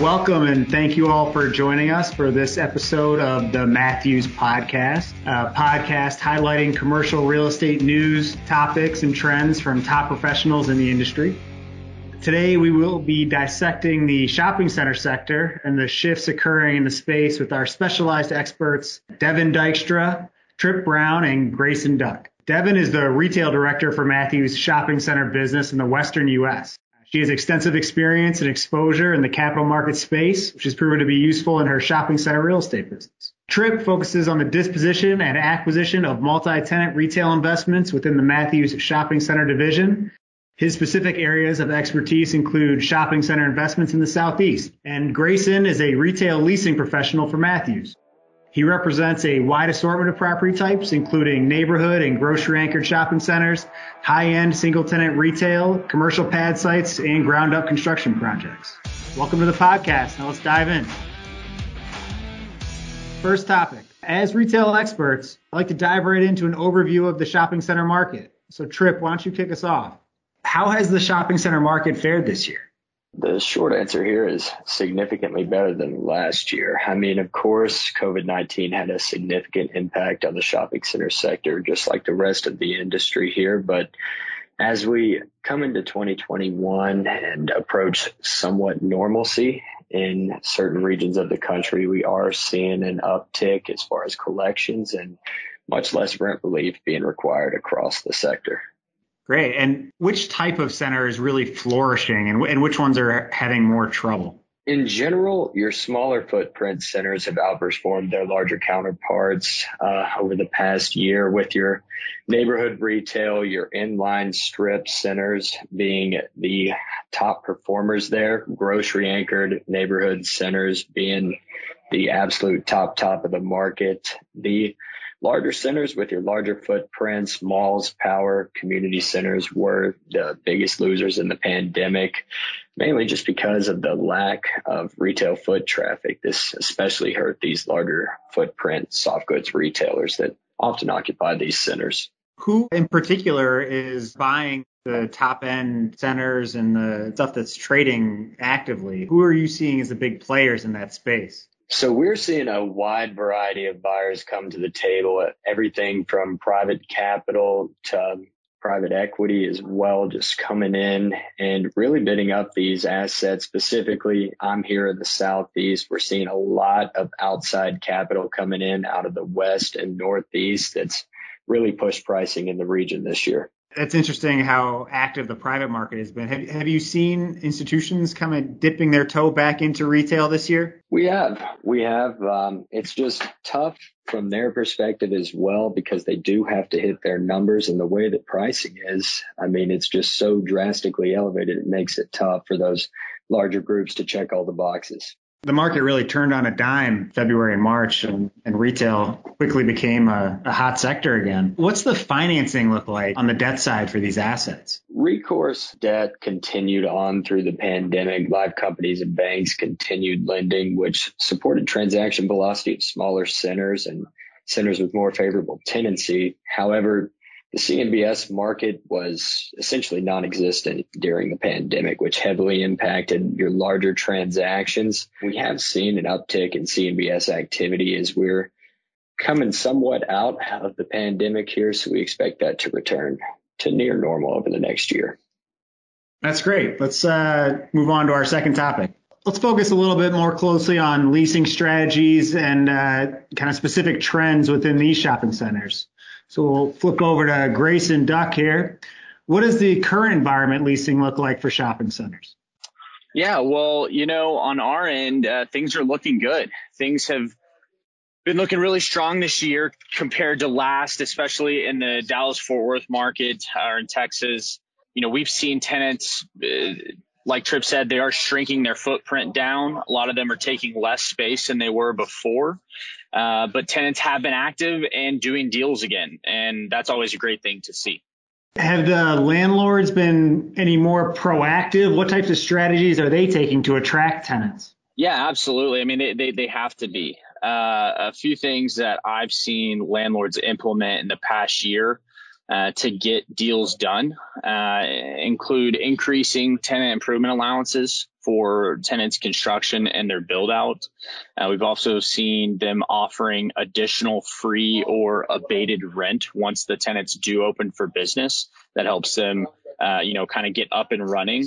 Welcome and thank you all for joining us for this episode of the Matthews Podcast, a podcast highlighting commercial real estate news, topics, and trends from top professionals in the industry. Today we will be dissecting the shopping center sector and the shifts occurring in the space with our specialized experts, Devon Dykstra, Tripp Brown, and Grayson Duyck. Devon is the retail director for Matthews Shopping Center business in the Western U.S. She has extensive experience and exposure in the capital market space, which has proven to be useful in her shopping center real estate business. Tripp focuses on the disposition and acquisition of multi-tenant retail investments within the Matthews Shopping Center division. His specific areas of expertise include shopping center investments in the Southeast. And Grayson is a retail leasing professional for Matthews. He represents a wide assortment of property types, including neighborhood and grocery anchored shopping centers, high end single tenant retail, commercial pad sites, and ground up construction projects. Welcome to the podcast. Now let's dive in. First topic. As retail experts, I'd like to dive right into an overview of the shopping center market. So, Tripp, why don't you kick us off? How has the shopping center market fared this year? The short answer here is significantly better than last year. I mean, of course, COVID 19 had a significant impact on the shopping center sector, just like the rest of the industry here. But as we come into 2021 and approach somewhat normalcy in certain regions of the country, we are seeing an uptick as far as collections and much less rent relief being required across the sector. Great. And which type of center is really flourishing and, and which ones are having more trouble? In general, your smaller footprint centers have outperformed their larger counterparts uh, over the past year, with your neighborhood retail, your inline strip centers being the top performers there, grocery anchored neighborhood centers being the absolute top top of the market. The larger centers with your larger footprints, malls, power, community centers were the biggest losers in the pandemic, mainly just because of the lack of retail foot traffic. This especially hurt these larger footprint soft goods retailers that often occupy these centers. Who in particular is buying the top end centers and the stuff that's trading actively? Who are you seeing as the big players in that space? So we're seeing a wide variety of buyers come to the table, everything from private capital to private equity as well, just coming in and really bidding up these assets. Specifically, I'm here in the Southeast. We're seeing a lot of outside capital coming in out of the West and Northeast that's really pushed pricing in the region this year. That's interesting how active the private market has been. Have, have you seen institutions kind of dipping their toe back into retail this year? We have. We have. Um, it's just tough from their perspective as well because they do have to hit their numbers and the way that pricing is. I mean, it's just so drastically elevated. It makes it tough for those larger groups to check all the boxes the market really turned on a dime February and March, and, and retail quickly became a, a, hot sector again. What's the financing look like on the debt side for these assets? Recourse debt continued on through the pandemic. Life companies and banks continued lending, which supported transaction velocity of smaller centers and centers with more favorable tenancy. However, the CMBS market was essentially non-existent during the pandemic, which heavily impacted your larger transactions. We have seen an uptick in CMBS activity as we're coming somewhat out of the pandemic here. So we expect that to return to near normal over the next year. That's great. Let's uh, move on to our second topic. Let's focus a little bit more closely on leasing strategies and uh, kind of specific trends within these shopping centers. So we'll flip over to Grayson Duyck here. What does the current environment leasing look like for shopping centers? Yeah, well, you know, on our end, uh, things are looking good. Things have been looking really strong this year compared to last, especially in the Dallas Fort Worth market or in Texas. You know, we've seen tenants, uh, like Tripp said, they are shrinking their footprint down. A lot of them are taking less space than they were before. Uh, but tenants have been active and doing deals again, and that's always a great thing to see. Have the landlords been any more proactive? What types of strategies are they taking to attract tenants? Yeah, absolutely. I mean, they, they, they have to be. Uh, a few things that I've seen landlords implement in the past year uh, to get deals done uh, include increasing tenant improvement allowances for tenants' construction and their build out. Uh, we've also seen them offering additional free or abated rent once the tenants do open for business. That helps them, uh, you know, kind of get up and running.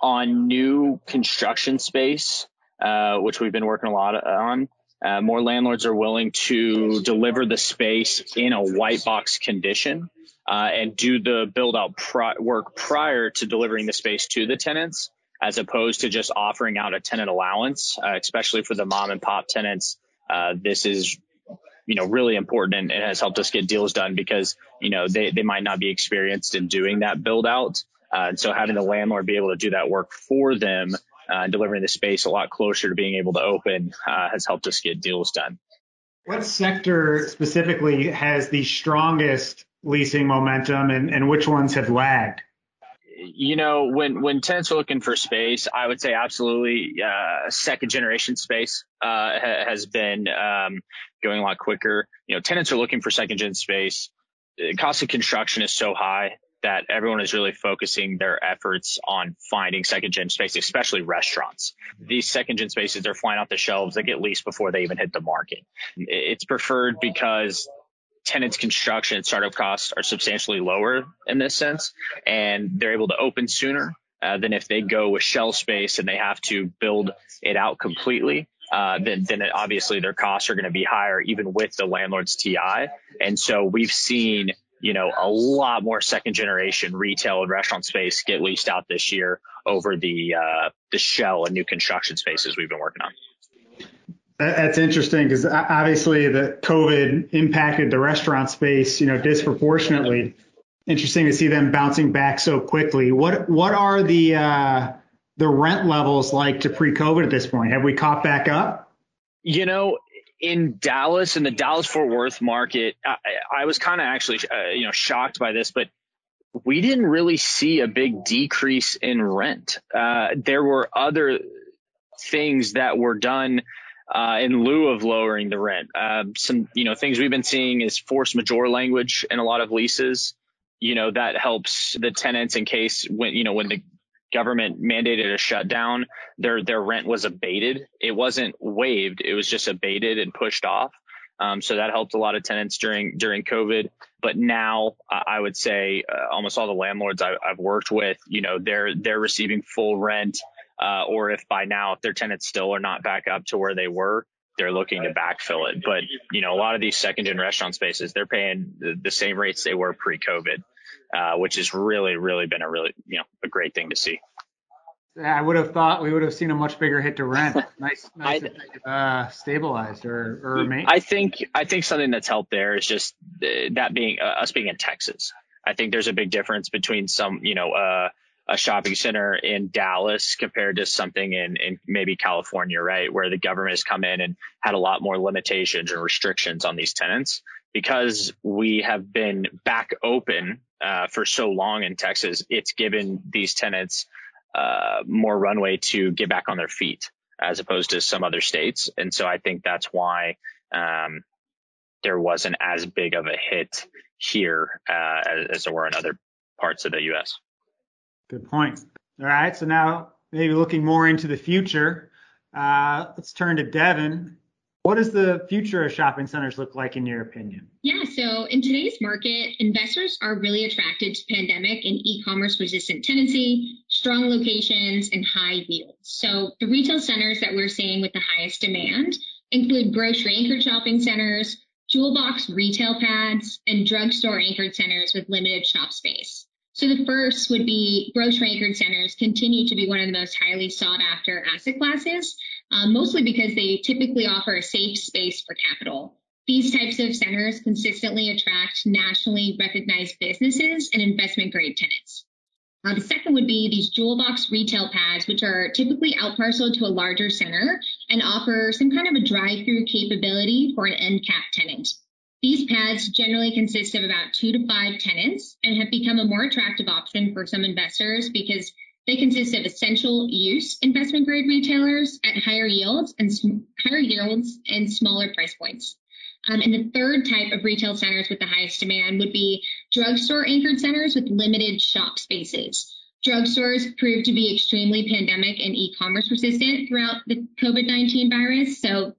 On new construction space, uh, which we've been working a lot on, uh, more landlords are willing to deliver the space in a white box condition uh, and do the build out pri- work prior to delivering the space to the tenants, as opposed to just offering out a tenant allowance, uh, especially for the mom and pop tenants. Uh, this is you know really important and, has helped us get deals done because you know they, they might not be experienced in doing that build out uh, and so having the landlord be able to do that work for them uh, delivering the space a lot closer to being able to open uh, has helped us get deals done. What sector specifically has the strongest leasing momentum and, and which ones have lagged? You know, when when tenants are looking for space, I would say absolutely uh, second generation space uh, ha- has been um, going a lot quicker. You know, tenants are looking for second gen space. The cost of construction is so high that everyone is really focusing their efforts on finding second gen space, especially restaurants. These second gen spaces are flying off the shelves. They get leased before they even hit the market. It's preferred because tenants construction and startup costs are substantially lower in this sense, and they're able to open sooner uh, than if they go with shell space and they have to build it out completely. Uh, then, then it, obviously their costs are going to be higher even with the landlord's TI. And so we've seen you know, a lot more second generation retail and restaurant space get leased out this year over the uh, the shell and new construction spaces we've been working on. That's interesting because obviously the COVID impacted the restaurant space, you know, disproportionately. Interesting to see them bouncing back so quickly. What what are the uh, the rent levels like to pre-COVID at this point? Have we caught back up? You know, in Dallas, in the Dallas Fort Worth market, I, I was kind of actually, uh, you know, shocked by this, but we didn't really see a big decrease in rent. Uh, there were other things that were done uh, in lieu of lowering the rent. Uh, some, you know, things we've been seeing is force majeure language in a lot of leases. You know, that helps the tenants in case when, you know, when the government mandated a shutdown, their their rent was abated. It wasn't waived; it was just abated and pushed off. Um, so that helped a lot of tenants during during COVID. But now I would say uh, almost all the landlords I, have worked with, you know, they're they're receiving full rent, uh, or if by now if their tenants still are not back up to where they were, they're looking to backfill it. But you know, a lot of these second gen restaurant spaces, they're paying the, the same rates they were pre COVID. Uh, which has really, really been a really, you know, a great thing to see. I would have thought we would have seen a much bigger hit to rent. Nice, nice I, uh, stabilized or, or remained. I think I think something that's helped there is just uh, that being uh, us being in Texas. I think there's a big difference between some, you know, uh, a shopping center in Dallas compared to something in, in maybe California, right, where the government has come in and had a lot more limitations and restrictions on these tenants because we have been back open uh, for so long in Texas, it's given these tenants uh, more runway to get back on their feet as opposed to some other states. And so I think that's why um, there wasn't as big of a hit here uh, as, as there were in other parts of the U.S. Good point. All right. So now maybe looking more into the future, uh, let's turn to Devon. What does the future of shopping centers look like in your opinion? Yeah, so in today's market, investors are really attracted to pandemic and e-commerce resistant tenancy, strong locations, and high yields. So the retail centers that we're seeing with the highest demand include grocery anchored shopping centers, jewel box retail pads, and drugstore anchored centers with limited shop space. So the first would be grocery anchored centers continue to be one of the most highly sought after asset classes um, mostly because they typically offer a safe space for capital. These types of centers consistently attract nationally recognized businesses and investment grade tenants. Uh, the second would be these jewel box retail pads, which are typically outparceled to a larger center and offer some kind of a drive through capability for an end cap tenant. These pads generally consist of about two to five tenants and have become a more attractive option for some investors because they consist of essential use investment grade retailers at higher yields and sm- higher yields and smaller price points. Um, and the third type of retail centers with the highest demand would be drugstore anchored centers with limited shop spaces. Drugstores proved to be extremely pandemic and e-commerce resistant throughout the COVID-19 virus, so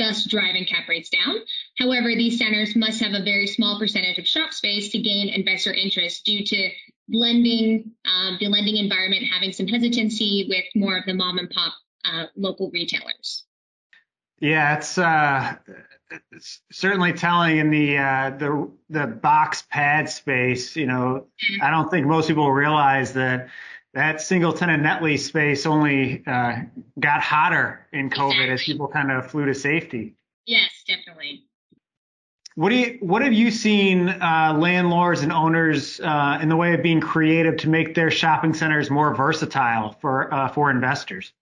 thus driving cap rates down. However, these centers must have a very small percentage of shop space to gain investor interest due to lending, um, the lending environment having some hesitancy with more of the mom and pop uh, local retailers. Yeah, it's, uh, it's certainly telling in the uh, the the box pad space. You know, mm-hmm. I don't think most people realize that that single tenant net lease space only uh, got hotter in COVID exactly. as people kind of flew to safety. Yes, definitely. What do you what have you seen uh, landlords and owners uh, in the way of being creative to make their shopping centers more versatile for uh, for investors?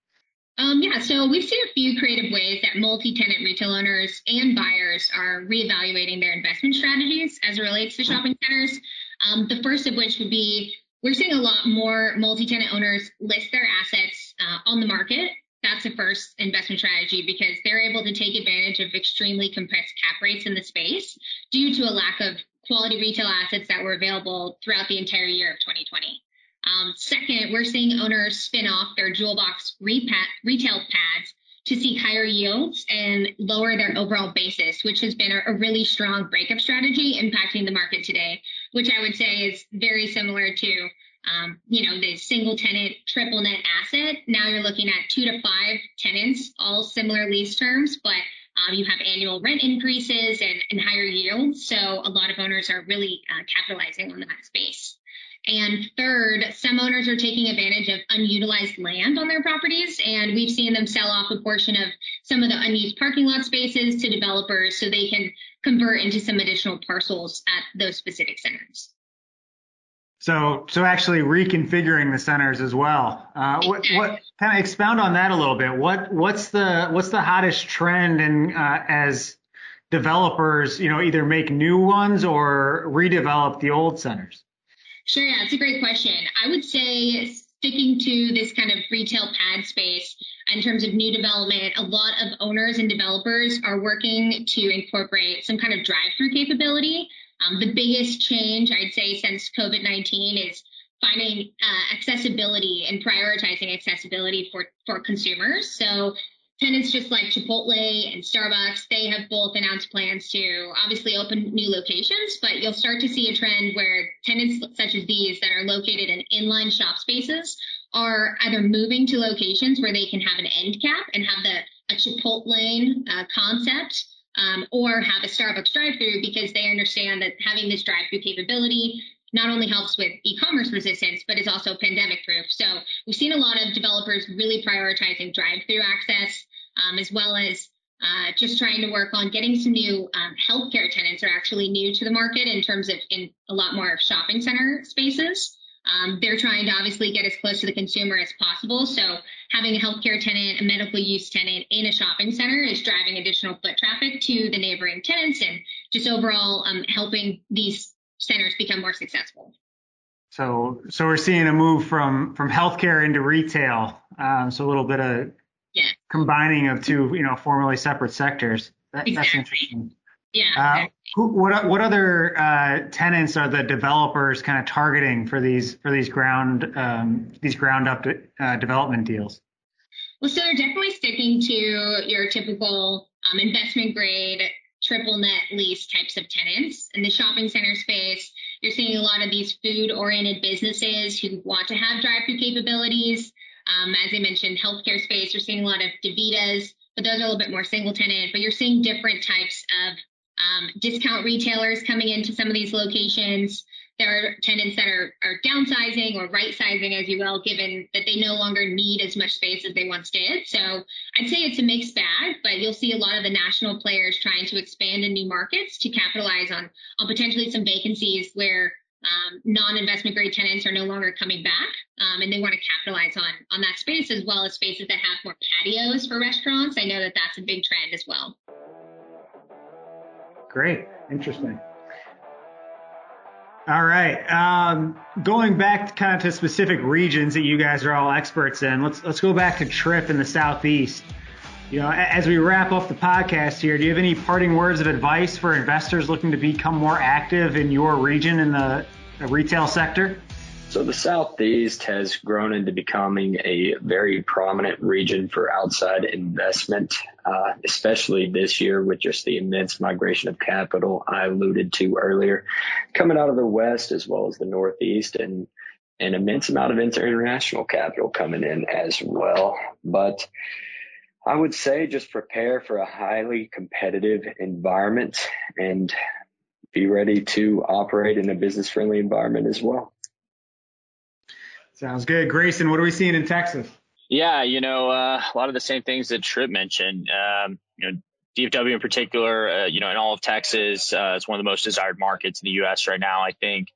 Um, yeah, so we've seen a few creative ways that multi-tenant retail owners and buyers are reevaluating their investment strategies as it relates to shopping centers. Um, the first of which would be we're seeing a lot more multi-tenant owners list their assets uh, on the market. That's the first investment strategy because they're able to take advantage of extremely compressed cap rates in the space due to a lack of quality retail assets that were available throughout the entire year of 2020. Um, second, we're seeing owners spin off their jewel box retail pads to seek higher yields and lower their overall basis, which has been a, a, really strong breakup strategy impacting the market today, which I would say is very similar to, um, you know, the single tenant triple net asset. Now you're looking at two to five tenants, all similar lease terms, but um, you have annual rent increases and, and, higher yields. So a lot of owners are really uh, capitalizing on that space. And third, some owners are taking advantage of unutilized land on their properties, and we've seen them sell off a portion of some of the unused parking lot spaces to developers so they can convert into some additional parcels at those specific centers. So, so actually reconfiguring the centers as well. Uh, what, what kind of expound on that a little bit? What, what's the, what's the hottest trend and uh, as developers, you know, either make new ones or redevelop the old centers? Sure, yeah, it's a great question. I would say sticking to this kind of retail pad space in terms of new development, a lot of owners and developers are working to incorporate some kind of drive-through capability. Um, the biggest change I'd say since COVID-19 is finding uh, accessibility and prioritizing accessibility for, for consumers. So tenants just like Chipotle and Starbucks, they have both announced plans to obviously open new locations, but you'll start to see a trend where tenants such as these that are located in inline shop spaces are either moving to locations where they can have an end cap and have the a Chipotle uh, concept, um, or have a Starbucks drive-through because they understand that having this drive-through capability not only helps with e-commerce resistance, but is also pandemic proof. So we've seen a lot of developers really prioritizing drive-through access um, as well as uh, just trying to work on getting some new um, healthcare tenants are actually new to the market in terms of in a lot more of shopping center spaces. Um, they're trying to obviously get as close to the consumer as possible. So having a healthcare tenant, a medical use tenant in a shopping center is driving additional foot traffic to the neighboring tenants and just overall um, helping these centers become more successful. So, so we're seeing a move from from healthcare into retail. Um, so a little bit of yeah. combining of two, you know, formerly separate sectors. That, exactly. That's interesting. Yeah. Uh, who, what what other uh, tenants are the developers kind of targeting for these for these ground um, these ground up uh, development deals? Well, so they're definitely sticking to your typical um, investment grade triple net lease types of tenants in the shopping center space. You're seeing a lot of these food oriented businesses who want to have drive through capabilities. Um, as I mentioned, healthcare space, you're seeing a lot of DaVitas, but those are a little bit more single tenant, but you're seeing different types of um, discount retailers coming into some of these locations. There are tenants that are, are downsizing or right sizing, as you will, given that they no longer need as much space as they once did. So I'd say it's a mixed bag, but you'll see a lot of the national players trying to expand in new markets to capitalize on, on potentially some vacancies where um, non-investment grade tenants are no longer coming back, um, and they want to capitalize on on that space as well as spaces that have more patios for restaurants. I know that that's a big trend as well. Great, interesting. All right, um, going back kind of to specific regions that you guys are all experts in. Let's let's go back to Tripp in the southeast. You know, as we wrap up the podcast here, do you have any parting words of advice for investors looking to become more active in your region in the retail sector? So the Southeast has grown into becoming a very prominent region for outside investment, uh, especially this year with just the immense migration of capital I alluded to earlier, coming out of the West as well as the Northeast and an immense amount of international capital coming in as well. But I would say just prepare for a highly competitive environment and be ready to operate in a business friendly environment as well. Sounds good. Grayson, what are we seeing in Texas? Yeah, you know, uh, a lot of the same things that Tripp mentioned. Um, you know, DFW in particular, uh, you know, in all of Texas, uh, it's one of the most desired markets in the U.S. right now. I think.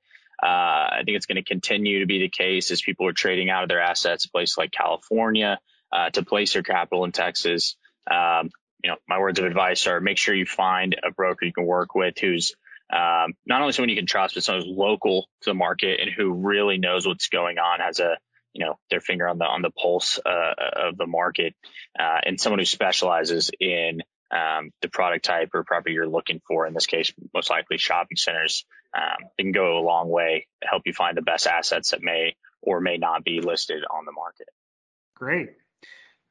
Uh, I think it's going to continue to be the case as people are trading out of their assets, places like California, uh, to place their capital in Texas. Um, you know, my words of advice are make sure you find a broker you can work with who's um, not only someone you can trust, but someone who's local to the market and who really knows what's going on, has a you know their finger on the on the pulse uh, of the market, uh, and someone who specializes in um, the product type or property you're looking for. In this case, most likely shopping centers. Um, can go a long way to help you find the best assets that may or may not be listed on the market. Great.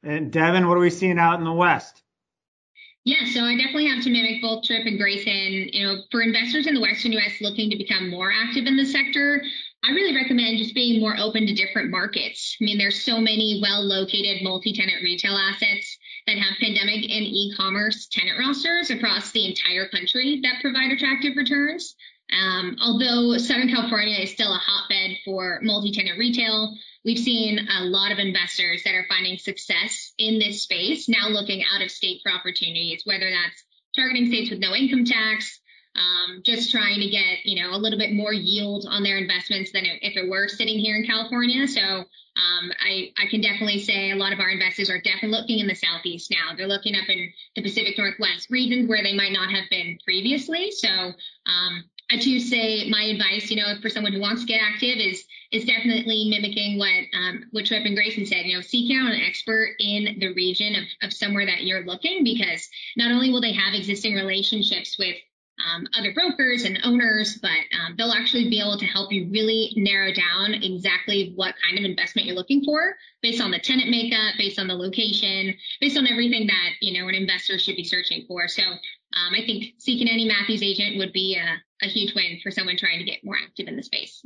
And Devon, what are we seeing out in the West? Yeah, so I definitely have to mimic both Tripp and Grayson. You know, for investors in the Western US looking to become more active in the sector, I really recommend just being more open to different markets. I mean, there's so many well located multi tenant retail assets that have pandemic and e commerce tenant rosters across the entire country that provide attractive returns. Um, although Southern California is still a hotbed for multi tenant retail, We've seen a lot of investors that are finding success in this space now looking out of state for opportunities, whether that's targeting states with no income tax, um, just trying to get you know a little bit more yield on their investments than if it were sitting here in California. So um, I, I can definitely say a lot of our investors are definitely looking in the southeast now. They're looking up in the Pacific Northwest regions where they might not have been previously. So um, I do say my advice, you know, for someone who wants to get active is is definitely mimicking what um, what Tripp and Grayson said. You know, seek out an expert in the region of, of somewhere that you're looking because not only will they have existing relationships with um, other brokers and owners, but um, they'll actually be able to help you really narrow down exactly what kind of investment you're looking for based on the tenant makeup, based on the location, based on everything that you know an investor should be searching for. So um, I think seeking any Matthews agent would be a, a huge win for someone trying to get more active in the space.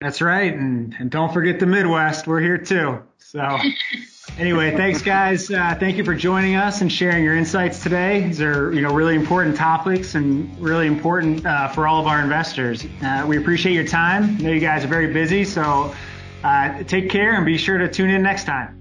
That's right. And, and don't forget the Midwest. We're here too. So anyway, thanks guys. Uh, thank you for joining us and sharing your insights today. These are, you know, really important topics and really important uh, for all of our investors. Uh, we appreciate your time. I know you guys are very busy, so uh, take care and be sure to tune in next time.